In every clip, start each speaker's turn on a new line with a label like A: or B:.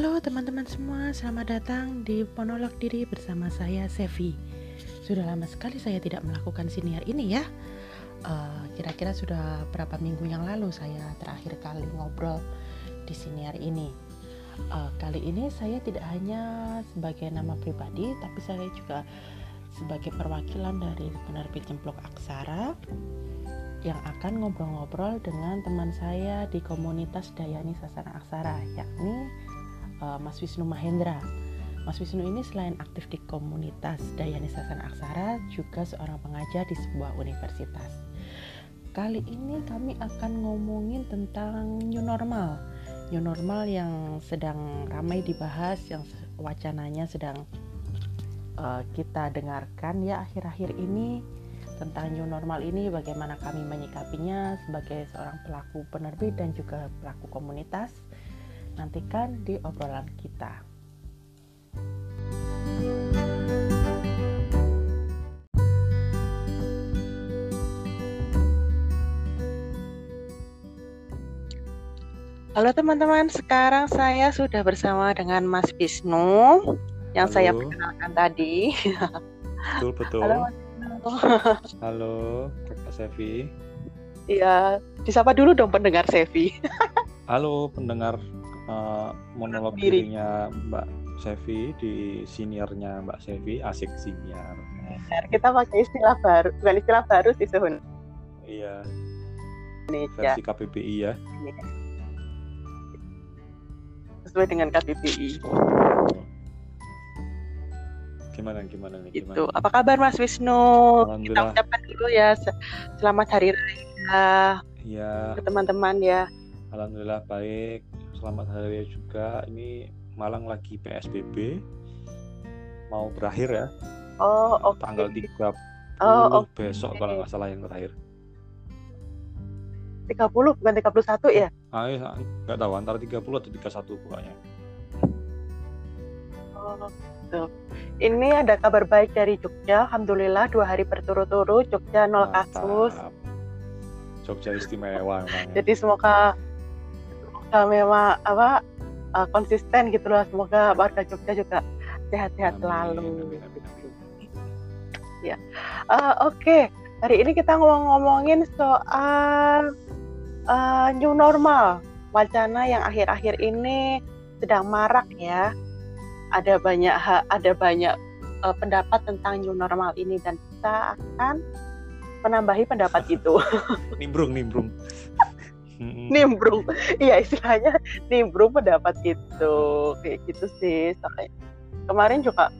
A: Halo teman-teman semua, selamat datang di Monolog Diri bersama saya Sevi. Sudah lama sekali saya tidak melakukan siniar ini ya. Eh, kira-kira uh, sudah berapa minggu yang lalu saya terakhir kali ngobrol di siniar ini. Uh, kali ini saya tidak hanya sebagai nama pribadi, tapi saya juga sebagai perwakilan dari penerbit Cemplok Aksara yang akan ngobrol-ngobrol dengan teman saya di komunitas Dayani Sasana Aksara, yakni uh, Mas Wisnu Mahendra. Mas Wisnu ini selain aktif di komunitas Dayani Sasana Aksara, juga seorang pengajar di sebuah universitas. Kali ini kami akan ngomongin tentang new normal. New normal yang sedang ramai dibahas, yang wacananya sedang uh, kita dengarkan ya akhir-akhir ini tentang new normal ini bagaimana kami menyikapinya sebagai seorang pelaku penerbit dan juga pelaku komunitas Nantikan di obrolan kita. Halo teman-teman, sekarang saya sudah bersama dengan Mas Wisnu yang Halo. saya perkenalkan tadi.
B: Betul betul. Halo Mas. Halo, Kak Sevi.
A: Iya, disapa dulu dong pendengar Sevi.
B: Halo pendengar uh, monolog Diri. dirinya Mbak Sevi di seniornya Mbak Sevi asik senior.
A: Kita pakai istilah baru, bukan istilah baru sih sebenarnya.
B: Iya. Indonesia. Versi KPPI ya.
A: Sesuai dengan KPPI.
B: Gimana gimana nih?
A: Gimana? Itu. Apa kabar Mas Wisnu? Kita ucapkan dulu ya selamat hari raya. Iya. Ke teman-teman ya.
B: Alhamdulillah baik selamat hari raya juga. Ini Malang lagi PSBB mau berakhir ya.
A: Oh, oke. Okay.
B: Tanggal 30 oh, okay. besok kalau nggak salah yang terakhir.
A: 30 bukan 31 ya?
B: Ah, iya, nggak tahu antara 30 atau 31 pokoknya.
A: Oh, tuh. Ini ada kabar baik dari Jogja. Alhamdulillah dua hari berturut-turut Jogja nol kasus.
B: Jogja istimewa
A: memang. Ya. Jadi semoga memang apa uh, konsisten gitu loh. Semoga warga Jogja juga sehat-sehat selalu. ya uh, oke. Okay. hari ini kita ngomong-ngomongin soal uh, new normal. Wacana yang akhir-akhir ini sedang marak ya. Ada banyak ada banyak uh, pendapat tentang new normal ini dan kita akan menambahi pendapat itu.
B: Nimbrung nimbrung
A: nimbrung. Iya istilahnya nimbrung pendapat itu kayak gitu sih. Kemarin juga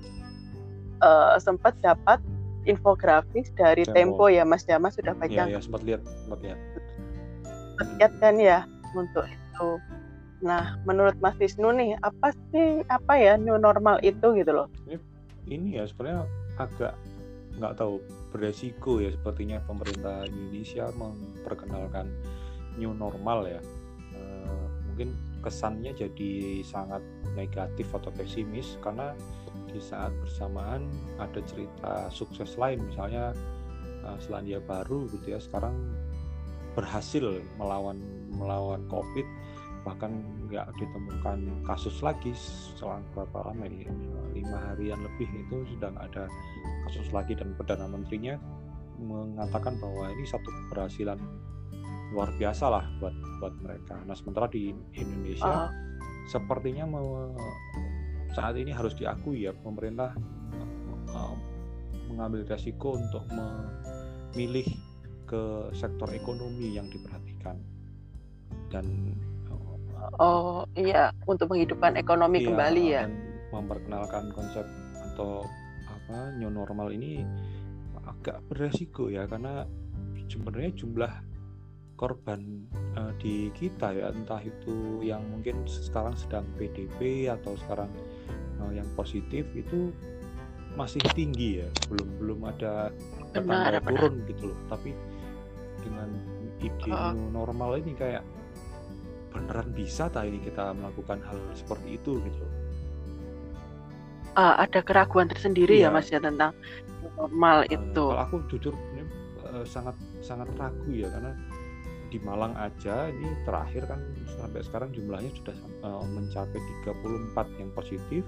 A: uh, sempat dapat infografis dari Tempo, Tempo ya Mas Jama sudah baca
B: iya, ya, sempat lihat sempat lihat.
A: Lihat kan ya untuk itu. Nah menurut Mas Wisnu nih apa sih apa ya new normal itu gitu loh?
B: Ini, ini ya sebenarnya agak nggak tahu beresiko ya sepertinya pemerintah Indonesia memperkenalkan new normal ya. Uh, mungkin kesannya jadi sangat negatif atau pesimis karena di saat bersamaan ada cerita sukses lain misalnya uh, Selandia Baru gitu ya sekarang berhasil melawan melawan COVID bahkan nggak ditemukan kasus lagi selang berapa lama ini lima harian lebih itu sudah ada kasus lagi dan perdana menterinya mengatakan bahwa ini satu keberhasilan luar biasa lah buat buat mereka. Nah sementara di Indonesia uh. sepertinya mau saat ini harus diakui ya pemerintah uh, mengambil resiko untuk memilih ke sektor ekonomi yang diperhatikan dan
A: oh iya untuk menghidupkan ekonomi iya, kembali ya
B: memperkenalkan konsep atau apa new normal ini agak beresiko ya karena sebenarnya jumlah korban uh, di kita ya entah itu yang mungkin sekarang sedang PDP atau sekarang uh, yang positif itu masih tinggi ya belum belum ada tanda turun gitu loh tapi dengan ide uh. normal ini kayak beneran bisa tak ini kita melakukan hal seperti itu gitu
A: uh, ada keraguan tersendiri ya, iya. ya mas ya tentang normal uh, itu
B: kalau aku jujur uh, sangat sangat ragu ya karena di Malang aja ini terakhir kan sampai sekarang jumlahnya sudah uh, mencapai 34 yang positif.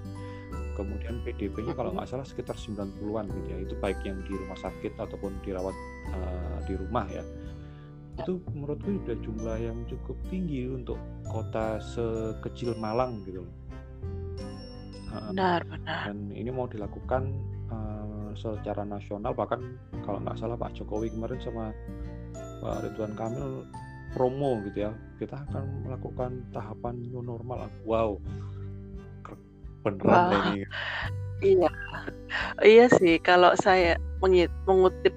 B: Kemudian PDP-nya kalau nggak salah sekitar 90-an gitu ya. Itu baik yang di rumah sakit ataupun dirawat uh, di rumah ya. Itu menurutku sudah jumlah yang cukup tinggi untuk kota sekecil Malang gitu loh.
A: Benar, benar.
B: Dan ini mau dilakukan uh, secara nasional bahkan kalau nggak salah Pak Jokowi kemarin sama Pak Ridwan Kamil promo gitu ya. Kita akan melakukan tahapan new normal. Wow. Beneran ini.
A: Iya. Iya sih kalau saya mengutip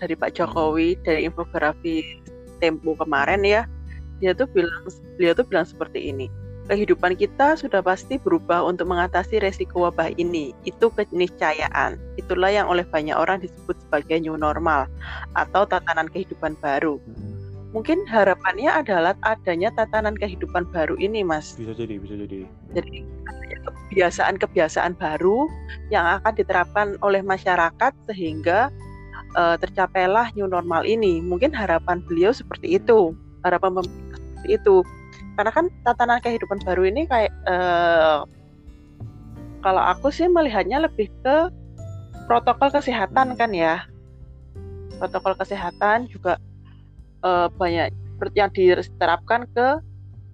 A: dari Pak Jokowi dari infografi Tempo kemarin ya dia tuh bilang beliau tuh bilang seperti ini kehidupan kita sudah pasti berubah untuk mengatasi resiko wabah ini. Itu keniscayaan. Itulah yang oleh banyak orang disebut sebagai new normal atau tatanan kehidupan baru. Hmm. Mungkin harapannya adalah adanya tatanan kehidupan baru ini, Mas.
B: Bisa jadi, bisa jadi.
A: Jadi kebiasaan-kebiasaan baru yang akan diterapkan oleh masyarakat sehingga uh, tercapailah new normal ini. Mungkin harapan beliau seperti itu, harapan seperti itu. Karena kan tatanan kehidupan baru ini kayak uh, kalau aku sih melihatnya lebih ke protokol kesehatan kan ya. Protokol kesehatan juga uh, banyak yang diterapkan ke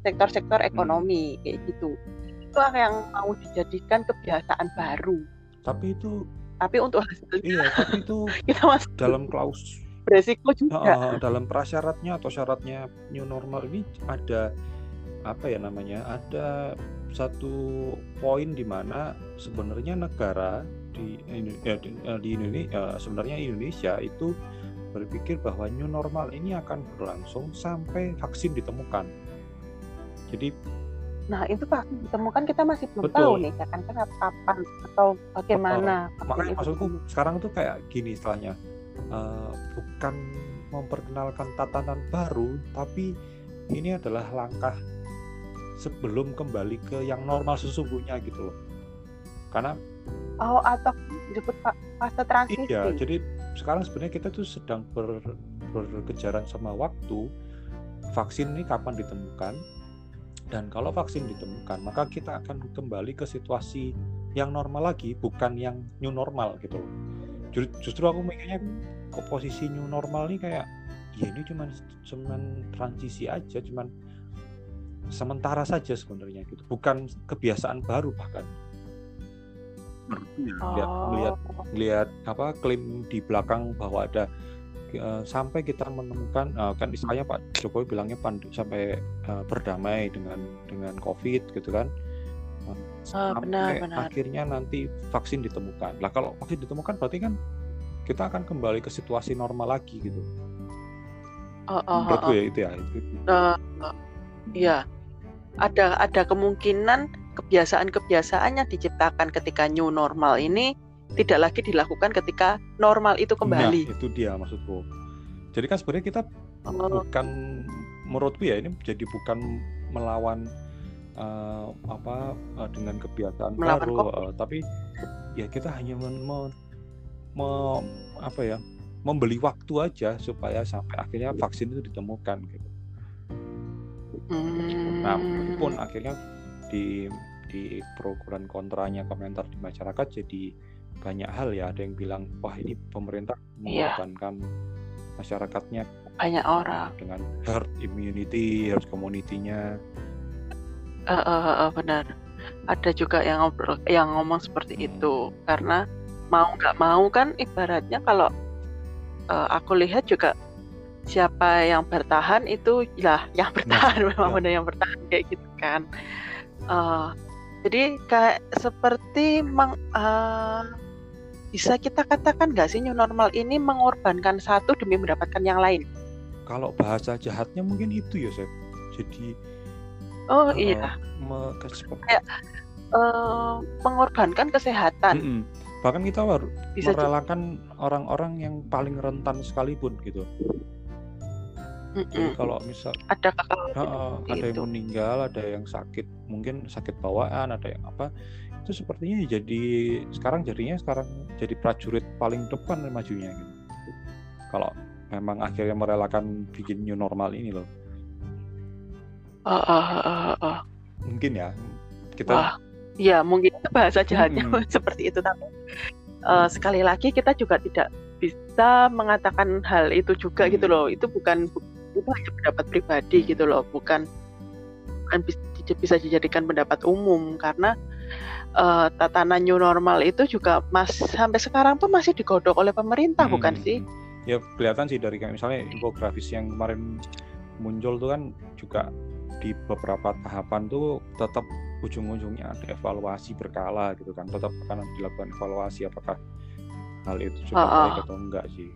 A: sektor-sektor ekonomi kayak gitu. Itu yang mau dijadikan kebiasaan baru.
B: Tapi itu
A: tapi untuk hasilnya
B: iya tapi itu kita masih dalam klaus
A: beresiko juga.
B: Uh, dalam prasyaratnya atau syaratnya new normal ini ada apa ya namanya ada satu poin di mana sebenarnya negara di ya, di, eh, di Indonesia sebenarnya Indonesia itu berpikir bahwa new normal ini akan berlangsung sampai vaksin ditemukan jadi
A: Nah, itu pasti ditemukan kita masih belum Betul. tahu nih kan kan kapan atau bagaimana.
B: Betul. Makanya maksudku sekarang tuh kayak gini istilahnya. Uh, bukan memperkenalkan tatanan baru, tapi ini adalah langkah sebelum kembali ke yang normal sesungguhnya gitu loh. Karena
A: Oh, atau disebut fase transisi.
B: Iya, jadi sekarang sebenarnya kita tuh sedang ber, berkejaran sama waktu. Vaksin ini kapan ditemukan? Dan kalau vaksin ditemukan, maka kita akan kembali ke situasi yang normal lagi, bukan yang new normal gitu loh. Justru aku mikirnya kok posisi new normal ini kayak ya ini cuman cuman transisi aja, cuman sementara saja sebenarnya gitu, bukan kebiasaan baru bahkan. Lihat, melihat, melihat apa klaim di belakang bahwa ada uh, sampai kita menemukan uh, kan istilahnya Pak Jokowi bilangnya pandu, sampai uh, berdamai dengan dengan COVID gitu kan
A: uh, sampai benar, benar.
B: akhirnya nanti vaksin ditemukan. Lah kalau vaksin ditemukan berarti kan kita akan kembali ke situasi normal lagi gitu.
A: Oh, oh, oh, oh.
B: ya itu ya. Itu,
A: itu. Uh, uh, iya. Ada ada kemungkinan kebiasaan-kebiasaan yang diciptakan ketika new normal ini tidak lagi dilakukan ketika normal itu kembali.
B: Nah, itu dia maksudku. Jadi kan sebenarnya kita oh. bukan menurutku ya ini jadi bukan melawan uh, apa uh, dengan kebiasaan melawan baru, uh, tapi ya kita hanya men, me, me, apa ya membeli waktu aja supaya sampai akhirnya vaksin itu ditemukan gitu. Hmm. Nah, pun akhirnya di di pro kontranya komentar di masyarakat jadi banyak hal ya ada yang bilang wah ini pemerintah iya. mengorbankan yeah. masyarakatnya
A: banyak orang
B: dengan herd immunity herd community-nya
A: uh, uh, uh, benar ada juga yang ngobrol yang ngomong seperti hmm. itu karena mau nggak mau kan ibaratnya kalau uh, aku lihat juga siapa yang bertahan itu lah yang nah, bertahan nah, memang ya. benar yang bertahan kayak gitu kan uh, jadi kayak seperti meng, uh, bisa kita katakan nggak sih new normal ini mengorbankan satu demi mendapatkan yang lain?
B: Kalau bahasa jahatnya mungkin itu ya, Chef. Jadi
A: Oh uh, iya. Me Kayak uh, mengorbankan kesehatan. Mm -mm.
B: Bahkan kita baru bisa merelakan orang-orang yang paling rentan sekalipun gitu. Mm -mm. Jadi kalau misal
A: ada
B: uh, ada yang meninggal, ada yang sakit, mungkin sakit bawaan, ada yang apa, itu sepertinya jadi sekarang jadinya sekarang jadi prajurit paling depan majunya gitu. Kalau memang akhirnya merelakan bikin new normal ini loh.
A: Uh, uh, uh, uh.
B: Mungkin ya kita.
A: Wah, ya mungkin itu bahasa jahatnya hmm. seperti itu tapi uh, sekali lagi kita juga tidak bisa mengatakan hal itu juga hmm. gitu loh. Itu bukan itu hanya pendapat pribadi hmm. gitu loh, bukan bukan bisa dijadikan pendapat umum karena uh, tatanan new normal itu juga mas sampai sekarang pun masih digodok oleh pemerintah hmm. bukan sih?
B: Ya kelihatan sih dari kayak misalnya infografis yang kemarin muncul tuh kan juga di beberapa tahapan tuh tetap ujung-ujungnya ada evaluasi berkala gitu kan tetap akan dilakukan evaluasi apakah hal itu juga uh, baik atau enggak sih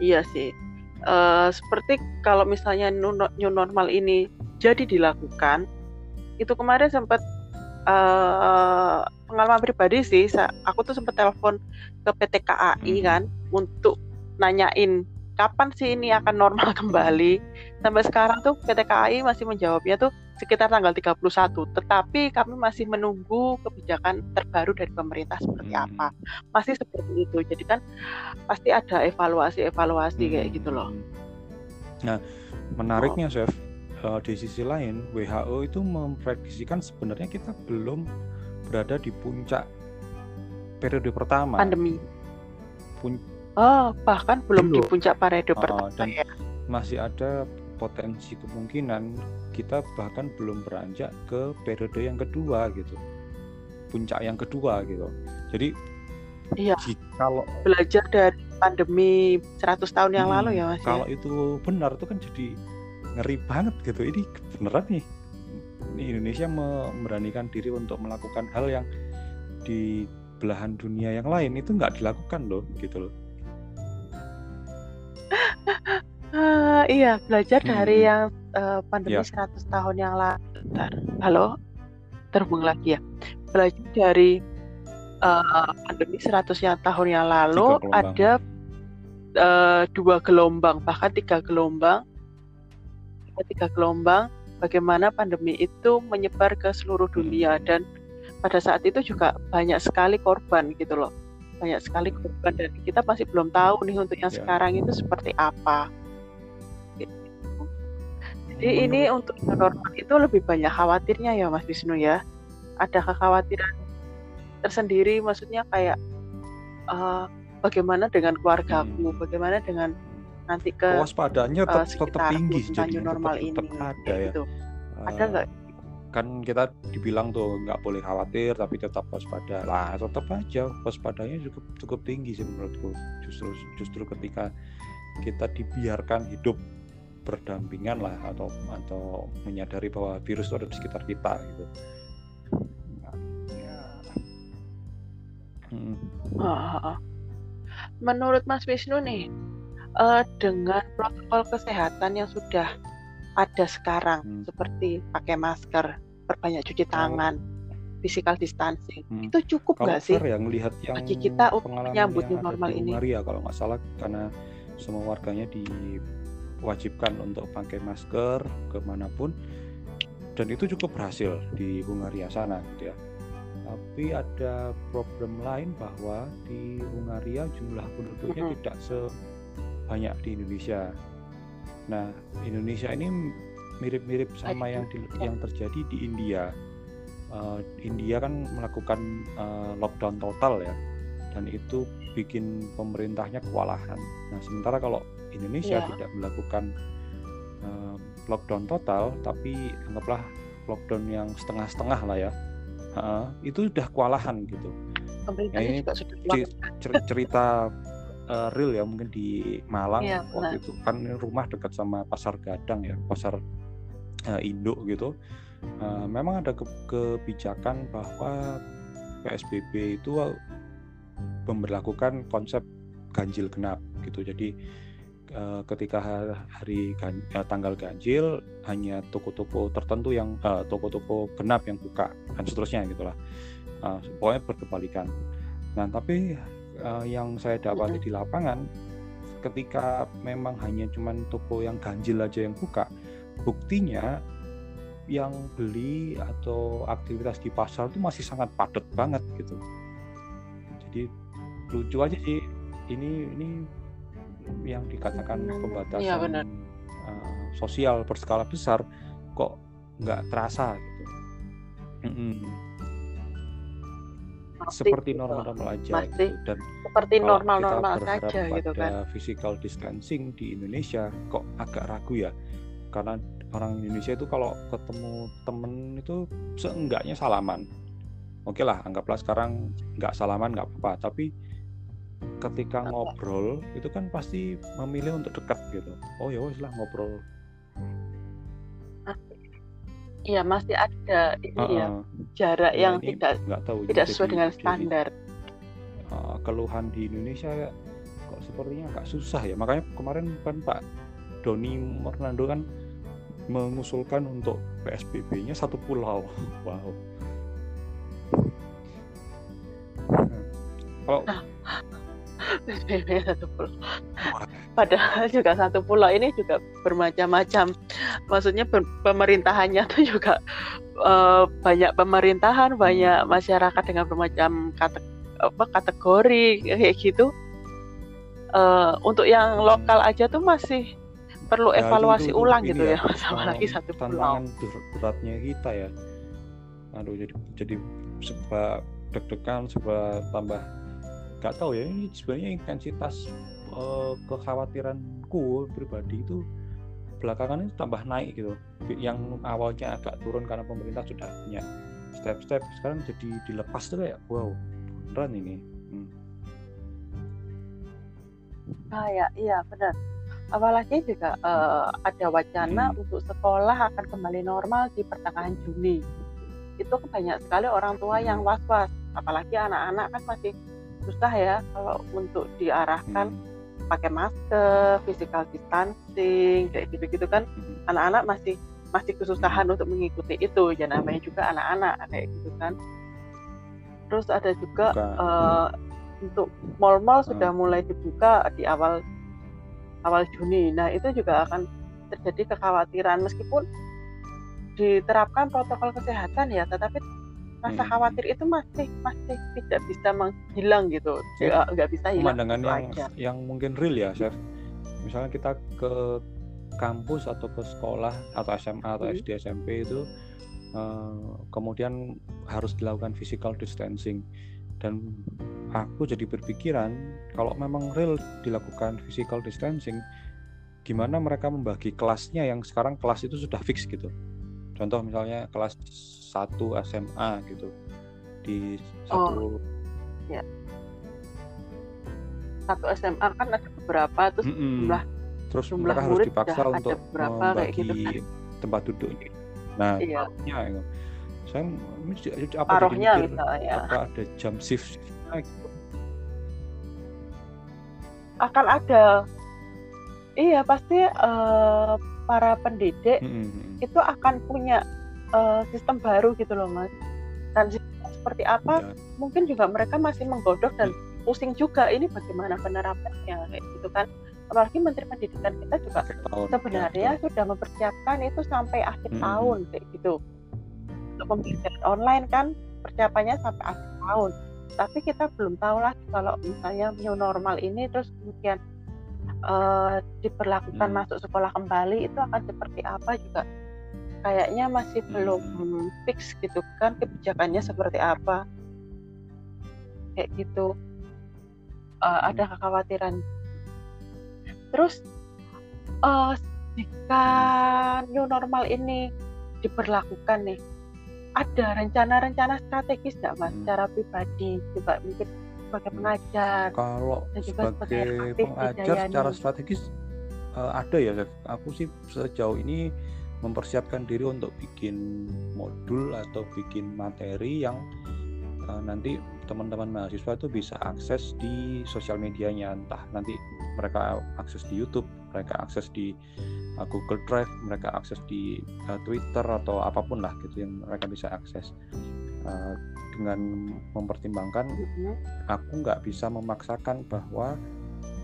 A: iya sih uh, seperti kalau misalnya new normal ini jadi dilakukan itu kemarin sempat uh, pengalaman pribadi sih aku tuh sempat telepon ke PT KAI hmm. kan untuk nanyain kapan sih ini akan normal kembali sampai sekarang tuh PT KAI masih menjawabnya tuh sekitar tanggal 31 tetapi kami masih menunggu kebijakan terbaru dari pemerintah seperti hmm. apa masih seperti itu jadi kan pasti ada evaluasi-evaluasi hmm. kayak gitu loh
B: nah menariknya oh. Chef uh, di sisi lain WHO itu memprediksikan sebenarnya kita belum berada di puncak periode pertama
A: pandemi Pun Oh, bahkan belum, di puncak Paredo uh, pertama
B: dan ya. Masih ada potensi kemungkinan kita bahkan belum beranjak ke periode yang kedua gitu. Puncak yang kedua gitu. Jadi
A: Iya. Kalau belajar dari pandemi 100 tahun yang hmm, lalu ya Mas.
B: Ya? Kalau ya? itu benar itu kan jadi ngeri banget gitu. Ini beneran nih. Ini Indonesia memberanikan diri untuk melakukan hal yang di belahan dunia yang lain itu nggak dilakukan loh gitu loh
A: uh, iya, belajar hmm. dari yang uh, pandemi yeah. 100 tahun yang lalu. Bentar. Halo? Terhubung lagi ya. Belajar dari uh, pandemi 100 yang tahun yang lalu ada uh, dua gelombang, bahkan tiga gelombang. Tiga gelombang bagaimana pandemi itu menyebar ke seluruh dunia hmm. dan pada saat itu juga banyak sekali korban gitu loh banyak sekali korban dan kita masih belum tahu nih untuk yang yeah. sekarang itu seperti apa. Jadi hmm. ini untuk normal itu lebih banyak khawatirnya ya Mas Wisnu ya. Ada kekhawatiran tersendiri, maksudnya kayak uh, bagaimana dengan keluargaku, hmm. bagaimana dengan nanti ke
B: waspadanya tetap, uh, tetap tinggi
A: sih jadi normal tetap, tetap ini
B: ada ya. Gitu.
A: Uh, ada nggak
B: kan kita dibilang tuh nggak boleh khawatir tapi tetap waspada lah tetap aja waspadanya cukup cukup tinggi sih menurutku justru justru ketika kita dibiarkan hidup berdampingan lah atau atau menyadari bahwa virus itu ada di sekitar kita gitu ya.
A: hmm. menurut Mas Wisnu nih uh, dengan protokol kesehatan yang sudah ada sekarang hmm. seperti pakai masker, perbanyak cuci tangan, oh. physical distancing. Hmm. Itu cukup nggak sih?
B: yang melihat yang
A: bagi kita menyambut normal ini.
B: Ya kalau nggak salah karena semua warganya diwajibkan untuk pakai masker ke mana pun dan itu cukup berhasil di Hungaria sana gitu ya. Tapi ada problem lain bahwa di Hungaria jumlah penduduknya -hmm. tidak sebanyak di Indonesia Nah, Indonesia ini mirip-mirip sama yang di, yang terjadi di India. Uh, India kan melakukan uh, lockdown total ya, dan itu bikin pemerintahnya kewalahan. Nah, sementara kalau Indonesia yeah. tidak melakukan uh, lockdown total, tapi anggaplah lockdown yang setengah-setengah lah ya, uh, itu sudah kewalahan gitu. Nah, ini cerita uh, real ya mungkin di Malang ya, waktu itu. Kan rumah dekat sama pasar Gadang ya pasar uh, induk gitu. Uh, memang ada ke kebijakan bahwa PSBB itu memperlakukan konsep ganjil genap gitu. Jadi uh, ketika hari gan, uh, tanggal ganjil hanya toko-toko tertentu yang toko-toko uh, genap yang buka dan seterusnya gitulah. Uh, pokoknya berkebalikan. Nah tapi uh, yang saya dapati di lapangan ketika memang hanya cuman toko yang ganjil aja yang buka buktinya yang beli atau aktivitas di pasar itu masih sangat padat banget gitu. Jadi lucu aja sih. Ini ini yang dikatakan pembatasan
A: benar.
B: uh, sosial berskala besar kok nggak terasa gitu.
A: Masih
B: Seperti
A: gitu.
B: normal-normal aja
A: Masih
B: gitu. Dan
A: seperti normal-normal
B: berharap
A: saja gitu kan.
B: pada physical distancing di Indonesia kok agak ragu ya. Karena orang Indonesia itu kalau ketemu temen itu seenggaknya salaman. Oke lah, anggaplah sekarang nggak salaman nggak apa-apa. Tapi ketika
A: Apa?
B: ngobrol itu kan pasti memilih untuk dekat gitu. Oh ya wes lah ngobrol.
A: Iya masih ada ini ya
B: Heeh.
A: jarak
B: Ya
A: yang
B: ini
A: tidak
B: nggak tahu
A: tidak
B: jadi
A: sesuai dengan
B: jadi
A: standar.
B: uh, keluhan di Indonesia kok sepertinya agak susah ya. Makanya kemarin kan Pak Doni Fernando kan mengusulkan untuk PSBB-nya satu pulau. Wow. Kalau
A: Satu pulau. Padahal juga satu pulau ini juga bermacam-macam. Maksudnya pemerintahannya tuh juga eh, banyak pemerintahan, banyak masyarakat dengan bermacam kate- apa, kategori kayak gitu. Eh, untuk yang
B: Hmm.
A: lokal aja tuh masih perlu
B: Ya,
A: evaluasi
B: itu- itu
A: ulang gitu
B: ya,
A: ya, apalagi
B: eh,
A: satu pulau.
B: tantangan ber- beratnya kita ya. Aduh jadi jadi sebab deg-degan, sebab tambah nggak tahu ya ini sebenarnya intensitas eh, kekhawatiranku pribadi itu belakangan ini tambah naik gitu. Yang awalnya agak turun karena pemerintah sudah punya step-step, sekarang jadi dilepas tuh kayak wow beneran ini. Hmm.
A: Ah ya, iya benar. Apalagi juga eh, ada wacana
B: Hmm.
A: untuk sekolah akan kembali normal di pertengahan Juni. Itu banyak sekali orang tua yang
B: Hmm.
A: was-was. Apalagi anak-anak kan masih susah ya kalau untuk diarahkan
B: Hmm.
A: pakai masker, physical distancing, kayak gitu-gitu kan.
B: Hmm.
A: Anak-anak masih masih kesusahan untuk mengikuti itu. Ya namanya juga anak-anak kayak gitu kan. Terus ada juga
B: Buka.
A: eh, untuk mall-mall
B: Hmm.
A: sudah mulai dibuka di awal awal Juni. Nah, itu juga akan terjadi kekhawatiran meskipun diterapkan protokol kesehatan ya, tetapi rasa
B: Hmm.
A: khawatir itu masih masih tidak bisa menghilang gitu.
B: Ya,
A: Ya, nggak bisa hilang
B: pemandangan yang
A: aja.
B: yang mungkin real ya, Chef. Misalnya kita ke kampus atau ke sekolah atau SMA atau
A: Hmm.
B: SD SMP itu eh, kemudian harus dilakukan physical distancing dan aku jadi berpikiran kalau memang real dilakukan physical distancing gimana mereka membagi kelasnya yang sekarang kelas itu sudah fix gitu contoh misalnya kelas 1 SMA gitu di satu
A: Satu SMA kan ada beberapa terus
B: Mm-mm.
A: jumlah
B: terus
A: jumlah
B: mereka harus dipaksa untuk
A: kayak
B: membagi
A: gitu kan.
B: tempat duduk nah
A: Iya.
B: ya, saya apa jadi
A: Paruhnya
B: mikir
A: misalnya.
B: apa ada jam shift gitu.
A: akan ada iya pasti eh, para pendidik
B: Mm-mm.
A: itu akan punya eh, sistem baru gitu loh mas dan seperti apa
B: Ya,
A: mungkin juga mereka masih menggodok dan pusing juga ini bagaimana penerapannya kayak gitu kan apalagi menteri pendidikan kita juga
B: tahun ya,
A: sebenarnya
B: betul.
A: sudah mempersiapkan itu sampai akhir
B: Mm-mm.
A: tahun kayak gitu untuk pembelajaran online kan persiapannya sampai akhir tahun tapi kita belum tahu lagi kalau misalnya new normal ini terus kemudian eh, diberlakukan
B: Hmm.
A: masuk sekolah kembali itu akan seperti apa juga kayaknya masih
B: Hmm.
A: belum fix gitu kan kebijakannya seperti apa kayak gitu Eh, ada
B: Hmm.
A: kekhawatiran terus eh jika new normal ini diberlakukan nih ada rencana-rencana strategis nggak mas
B: Hmm.
A: secara pribadi juga mungkin sebagai
B: Hmm.
A: pengajar
B: kalau
A: dan juga sebagai
B: sebagai pengajar secara strategis eh, ada ya aku sih sejauh ini mempersiapkan diri untuk bikin modul atau bikin materi yang eh, nanti teman-teman mahasiswa itu bisa akses di sosial medianya. Entah nanti mereka akses di YouTube mereka akses di uh, Google Drive mereka akses di uh, Twitter atau apa pun lah gitu yang mereka bisa akses. Uh, dengan mempertimbangkan
A: Mhm.
B: aku nggak bisa memaksakan bahwa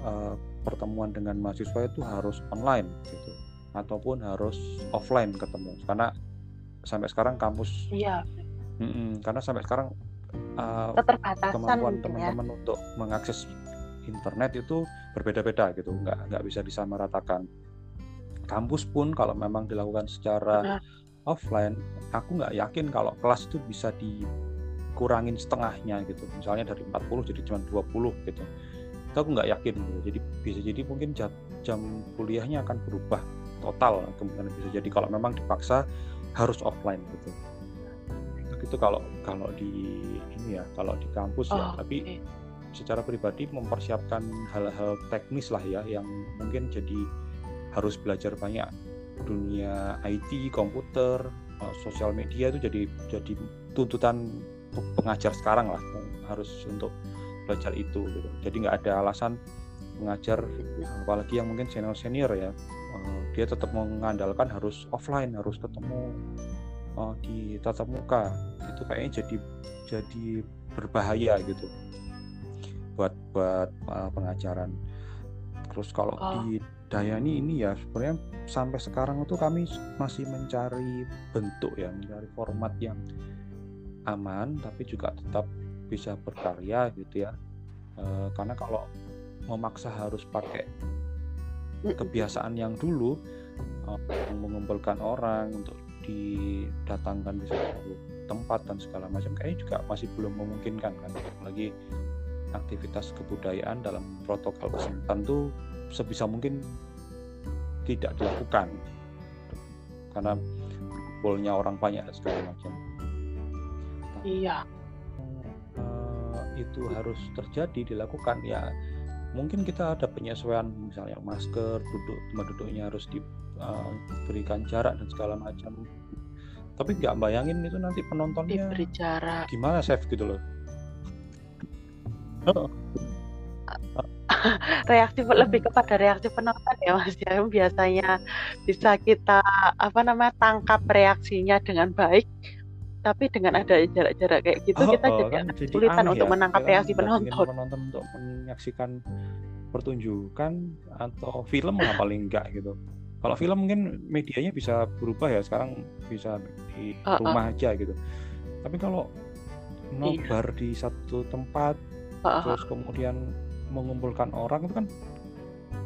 B: uh, pertemuan dengan mahasiswa itu harus online gitu ataupun harus offline ketemu. Karena sampai sekarang kampus
A: iya.
B: Karena sampai sekarang uh,
A: keterbatasan
B: kemampuan
A: mungkin ya.
B: teman-teman untuk mengakses internet itu berbeda-beda gitu. Nggak nggak bisa disamaratakan. Kampus pun kalau memang dilakukan secara offline aku nggak yakin kalau kelas itu bisa dikurangin setengahnya gitu. Misalnya dari 40 jadi cuma 20 gitu. Itu aku nggak yakin gitu. jadi bisa jadi mungkin jam, jam kuliahnya akan berubah total kemungkinan bisa jadi kalau memang dipaksa harus offline gitu itu kalau kalau di ini ya kalau di kampus ya. oh, ya tapi okay. secara pribadi mempersiapkan hal-hal teknis lah ya yang mungkin jadi harus belajar banyak dunia IT, komputer, uh, sosial media itu jadi jadi tuntutan pengajar sekarang lah harus untuk belajar itu gitu. Jadi nggak ada alasan mengajar apalagi yang mungkin senior senior ya dia tetap mengandalkan harus offline harus ketemu uh, di tatap muka itu kayaknya jadi jadi berbahaya gitu buat buat uh, pengajaran terus kalau oh. di Dayani ini ya sebenarnya sampai sekarang itu kami masih mencari bentuk ya, mencari format yang aman tapi juga tetap bisa berkarya gitu ya. E, karena kalau memaksa harus pakai kebiasaan yang dulu e, mengumpulkan orang untuk didatangkan di suatu tempat dan segala macam kayaknya juga masih belum memungkinkan kan lagi aktivitas kebudayaan dalam protokol kesehatan tuh sebisa mungkin tidak dilakukan karena kumpulnya orang banyak dan segala macam.
A: Iya.
B: Uh, itu harus terjadi dilakukan ya mungkin kita ada penyesuaian misalnya masker duduk tempat duduknya harus diberikan uh, jarak dan segala macam. Tapi nggak bayangin itu nanti penontonnya
A: diberi jarak.
B: gimana chef gitu loh.
A: Reaksi lebih kepada reaksi penonton ya mas ya. Biasanya bisa kita apa namanya tangkap reaksinya dengan baik tapi dengan ada jarak-jarak kayak gitu oh, kita oh, jadi kan kesulitan untuk ya. menangkap reaksi penonton
B: penonton untuk menyaksikan pertunjukan atau film lah paling enggak gitu kalau film mungkin medianya bisa berubah ya sekarang bisa di uh, rumah uh. aja gitu tapi kalau nobar iya. di satu tempat uh. terus kemudian mengumpulkan orang itu kan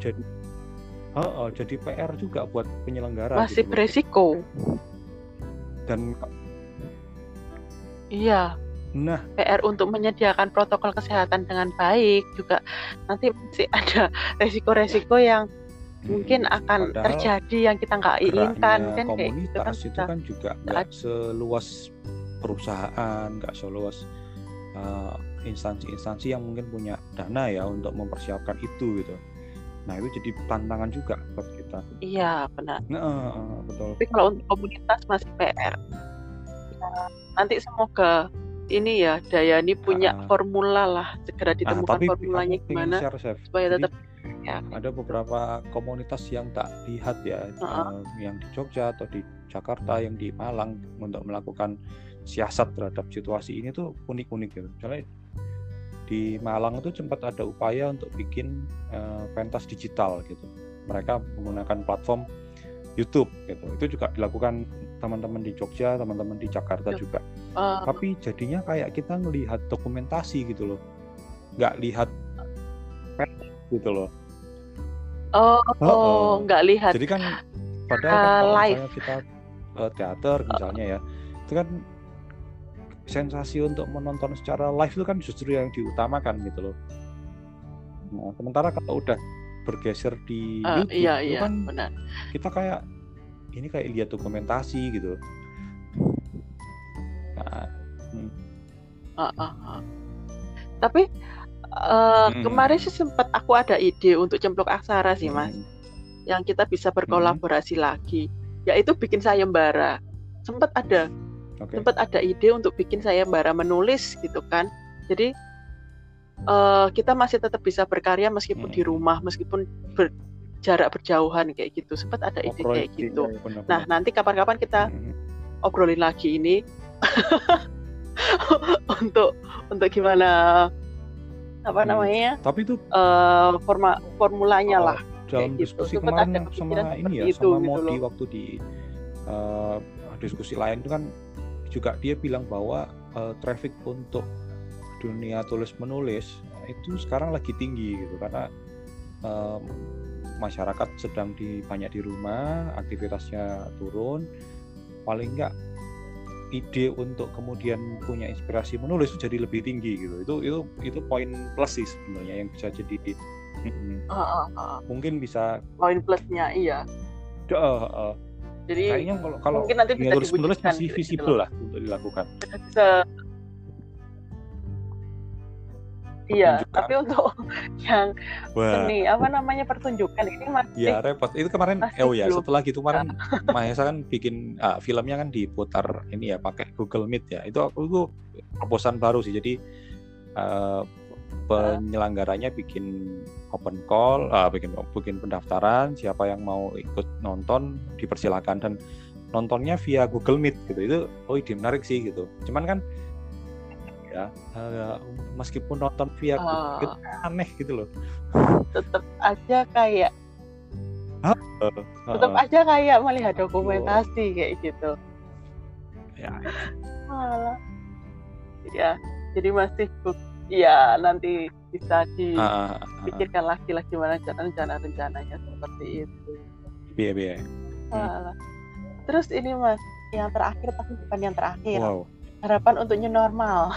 B: jadi uh, uh, jadi PR juga buat penyelenggara
A: masih gitu. beresiko
B: dan
A: iya
B: nah
A: PR untuk menyediakan protokol kesehatan dengan baik juga nanti masih ada resiko-resiko yang hmm, mungkin akan terjadi yang kita nggak inginkan
B: kan komunitas kayak gitu kan itu kan juga nggak seluas perusahaan nggak seluas uh, instansi-instansi yang mungkin punya dana ya untuk mempersiapkan itu gitu. Nah itu jadi tantangan juga buat kita.
A: Iya benar.
B: Nah, uh, betul.
A: Tapi kalau untuk komunitas masih PR. Nah, nanti semoga ini ya Dayani punya uh, formula lah segera ditemukan uh, formulanya gimana share, supaya tetap
B: ya. ada beberapa komunitas yang tak lihat ya uh -uh. Uh, yang di Jogja atau di Jakarta yang di Malang untuk melakukan siasat terhadap situasi ini tuh unik-unik gitu. Misalnya di Malang itu sempat ada upaya untuk bikin uh, pentas digital gitu. Mereka menggunakan platform YouTube gitu. Itu juga dilakukan teman-teman di Jogja, teman-teman di Jakarta juga. Uh, Tapi jadinya kayak kita ngelihat dokumentasi gitu loh, nggak lihat gitu loh.
A: Oh, oh, oh, nggak lihat.
B: Jadi kan padahal uh, kan live. kita uh, teater misalnya ya, itu kan sensasi untuk menonton secara live itu kan justru yang diutamakan gitu loh. Nah, sementara kalau udah bergeser di uh, YouTube iya, itu iya, kan benar. kita kayak ini kayak lihat dokumentasi gitu.
A: Nah, hmm. uh, uh, uh. Tapi uh, hmm. kemarin sih sempat aku ada ide untuk cemplok aksara sih mas, hmm. yang kita bisa berkolaborasi hmm. lagi, yaitu bikin sayembara. Sempat ada okay. sempat ada ide untuk bikin saya bara menulis gitu kan jadi uh, kita masih tetap bisa berkarya meskipun hmm. di rumah meskipun ber, jarak berjauhan kayak gitu sempat ada ide Obrol kayak gitu ya, benar -benar. nah nanti kapan-kapan kita hmm. obrolin lagi ini untuk untuk gimana apa hmm. namanya
B: tapi itu
A: uh, forma formulanya oh, lah
B: dalam gitu. diskusi kemarin sama ini ya itu, sama gitu Modi waktu di uh, diskusi lain itu kan juga dia bilang bahwa uh, traffic untuk dunia tulis menulis itu sekarang lagi tinggi gitu karena um, masyarakat sedang di banyak di rumah aktivitasnya turun paling enggak ide untuk kemudian punya inspirasi menulis jadi lebih tinggi gitu. Itu itu itu poin plus sih sebenarnya yang bisa jadi
A: uh, uh, uh.
B: mungkin bisa
A: poin plusnya iya.
B: Uh, uh.
A: jadi
B: kayaknya kalau kalau
A: mungkin nanti bisa
B: menulis menulis masih
A: gitu
B: visible lah untuk dilakukan.
A: Bisa Iya, tapi untuk yang Wah. seni apa namanya pertunjukan ini masih
B: Ya repot. Itu kemarin oh ya, setelah gitu kemarin Mahesa kan bikin ah, filmnya kan diputar ini ya pakai Google Meet ya. Itu aku itu proposan baru sih. Jadi uh, penyelenggaranya bikin open call, uh, bikin bikin pendaftaran, siapa yang mau ikut nonton dipersilakan dan nontonnya via Google Meet gitu. Itu oh ide menarik sih gitu. Cuman kan ya. Uh, meskipun nonton via uh, gitu, aneh gitu loh.
A: Tetap aja kayak
B: uh, uh,
A: tetap aja kayak melihat dokumentasi uh, kayak gitu.
B: Ya
A: malah ya jadi masih ya nanti bisa dipikirkan uh, lagi lah gimana rencana rencananya seperti itu.
B: Iya iya.
A: Terus ini mas yang terakhir tapi bukan yang terakhir.
B: Wow.
A: harapan untuk new normal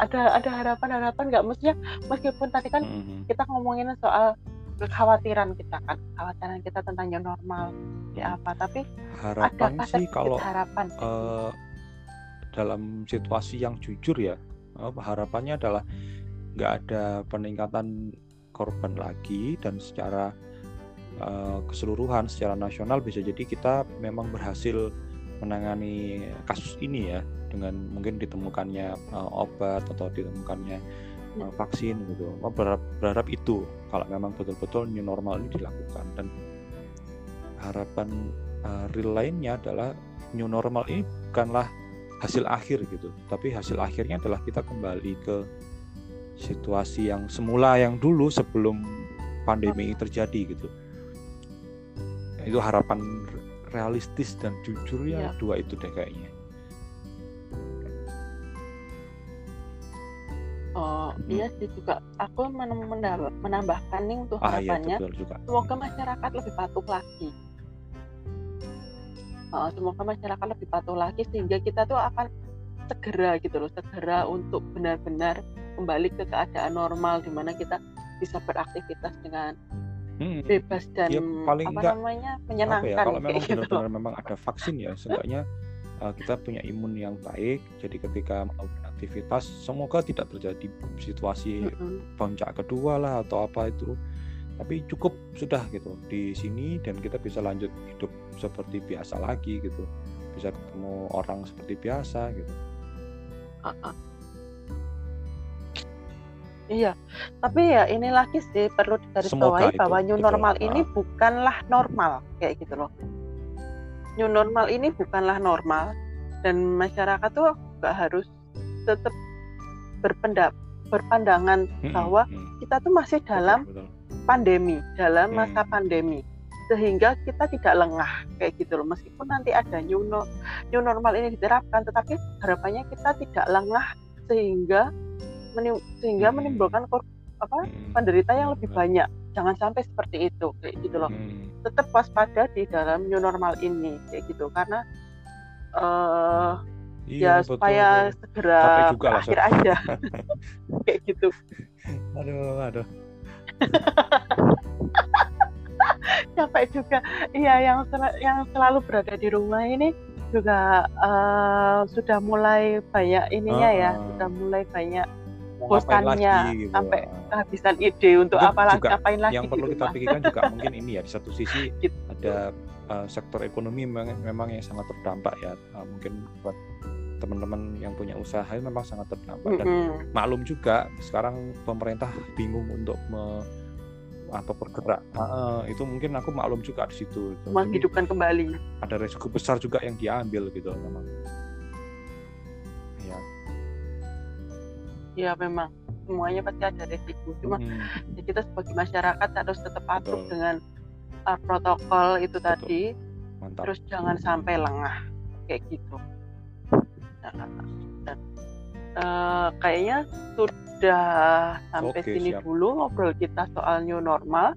A: ada ada harapan-harapan nggak? Maksudnya meskipun tadi kan mm-hmm. kita ngomongin soal kekhawatiran kita kan kekhawatiran kita tentang new normal ya apa tapi
B: harapan
A: ada
B: sih kalau
A: harapan?
B: uh, dalam situasi yang jujur ya uh, harapannya adalah nggak ada peningkatan korban lagi dan secara uh, keseluruhan secara nasional bisa jadi kita memang berhasil menangani kasus ini ya dengan mungkin ditemukannya uh, obat atau ditemukannya uh, vaksin gitu. Berharap, berharap itu kalau memang betul-betul new normal ini dilakukan dan harapan uh, real lainnya adalah new normal ini bukanlah hasil akhir gitu, tapi hasil akhirnya adalah kita kembali ke situasi yang semula yang dulu sebelum pandemi terjadi gitu. Itu harapan realistis dan jujur ya, ya. dua itu deh kayaknya.
A: Oh hmm. iya sih juga aku menambahkan nih untuk ah, iya, harapannya iya, juga. semoga masyarakat lebih patuh lagi. Uh, semoga masyarakat lebih patuh lagi sehingga kita tuh akan segera gitu loh segera untuk benar-benar kembali ke keadaan normal di mana kita bisa beraktivitas dengan hmm. bebas dan ya, paling apa enggak, namanya ya, menyenangkan ya,
B: kalau memang gitu. benar-benar memang ada vaksin ya seenggaknya uh, kita punya imun yang baik jadi ketika mau beraktivitas semoga tidak terjadi situasi mm-hmm. puncak kedua lah atau apa itu tapi cukup sudah gitu di sini dan kita bisa lanjut hidup seperti biasa lagi gitu bisa ketemu orang seperti biasa gitu uh-uh.
A: Iya, tapi ya ini lagi sih perlu digarisbawahi bahwa new normal ini bukanlah normal kayak gitu loh. New normal ini bukanlah normal dan masyarakat tuh gak harus tetap berpendap berpandangan hmm, bahwa hmm. kita tuh masih dalam betul, pandemi, dalam hmm. masa pandemi sehingga kita tidak lengah kayak gitu loh meskipun nanti ada new, no, new normal ini diterapkan tetapi harapannya kita tidak lengah sehingga menim, sehingga hmm. menimbulkan apa hmm. penderita yang lebih banyak. Jangan sampai seperti itu kayak gitu loh. Hmm. tetap waspada di dalam new normal ini kayak gitu. Karena uh, Iya, ya supaya betul. segera juga berakhir lah, aja. Kayak gitu.
B: Aduh aduh.
A: Capek juga. Iya yang sel yang selalu berada di rumah ini juga uh, sudah mulai banyak ininya uh, ya sudah mulai banyak bosannya gitu. sampai kehabisan ide untuk apa lagi ngapain lagi
B: yang perlu kita pikirkan juga mungkin ini ya di satu sisi gitu. ada uh, sektor ekonomi memang, memang yang sangat terdampak ya. Uh, mungkin buat teman-teman yang punya usaha itu memang sangat terdampak. Mm -hmm. dan maklum juga sekarang pemerintah bingung untuk me, atau bergerak. Uh, itu mungkin aku maklum juga di situ.
A: Menghidupkan kembali.
B: ada resiko besar juga yang diambil gitu memang ya
A: memang semuanya pasti ada resiko cuma hmm. ya kita sebagai masyarakat harus tetap patuh dengan uh, protokol itu Betul. tadi Mantap. terus jangan sampai lengah kayak gitu uh, kayaknya sudah sampai Oke, sini siap. dulu ngobrol kita soal new normal.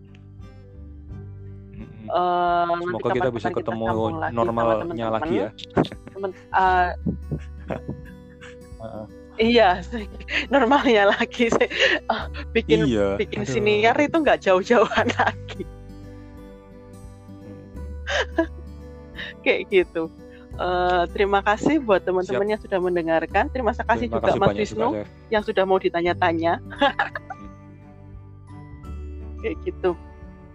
B: Uh, Semoga kita bisa ketemu kita normalnya lagi, lagi ya. Temen, uh,
A: Iya, normalnya lagi sih. Uh, bikin iya, bikin aduh. siniar itu nggak jauh-jauhan lagi. Kayak gitu. Uh, terima kasih buat teman-teman yang sudah mendengarkan. Terima kasih terima juga kasih Mas Wisnu juga, yang sudah mau ditanya-tanya. Kayak gitu.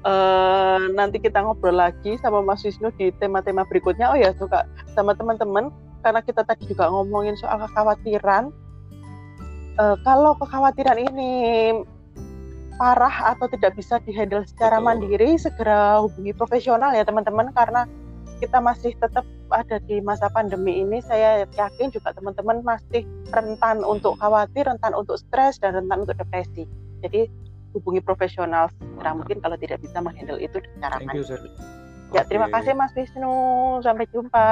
A: Uh, nanti kita ngobrol lagi sama Mas Wisnu di tema-tema berikutnya. Oh ya, suka sama teman-teman karena kita tadi juga ngomongin soal kekhawatiran uh, kalau kekhawatiran ini parah atau tidak bisa dihandle secara Betul. mandiri, segera hubungi profesional ya teman-teman karena kita masih tetap ada di masa pandemi ini. Saya yakin juga teman-teman masih rentan untuk khawatir, rentan untuk stres dan rentan untuk depresi. Jadi hubungi profesional segera mungkin kalau tidak bisa menghandle itu secara mandiri. Ya, terima kasih Mas Wisnu. Sampai jumpa.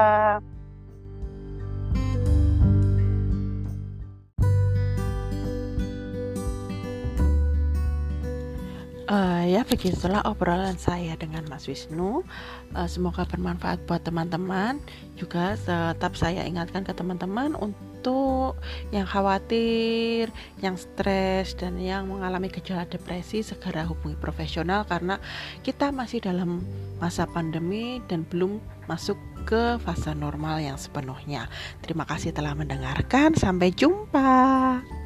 A: Uh, ya begitulah obrolan saya dengan Mas Wisnu. Uh, semoga bermanfaat buat teman-teman. Juga tetap saya ingatkan ke teman-teman untuk yang khawatir, yang stres dan yang mengalami gejala depresi segera hubungi profesional karena kita masih dalam masa pandemi dan belum masuk ke fase normal yang sepenuhnya. Terima kasih telah mendengarkan. Sampai jumpa.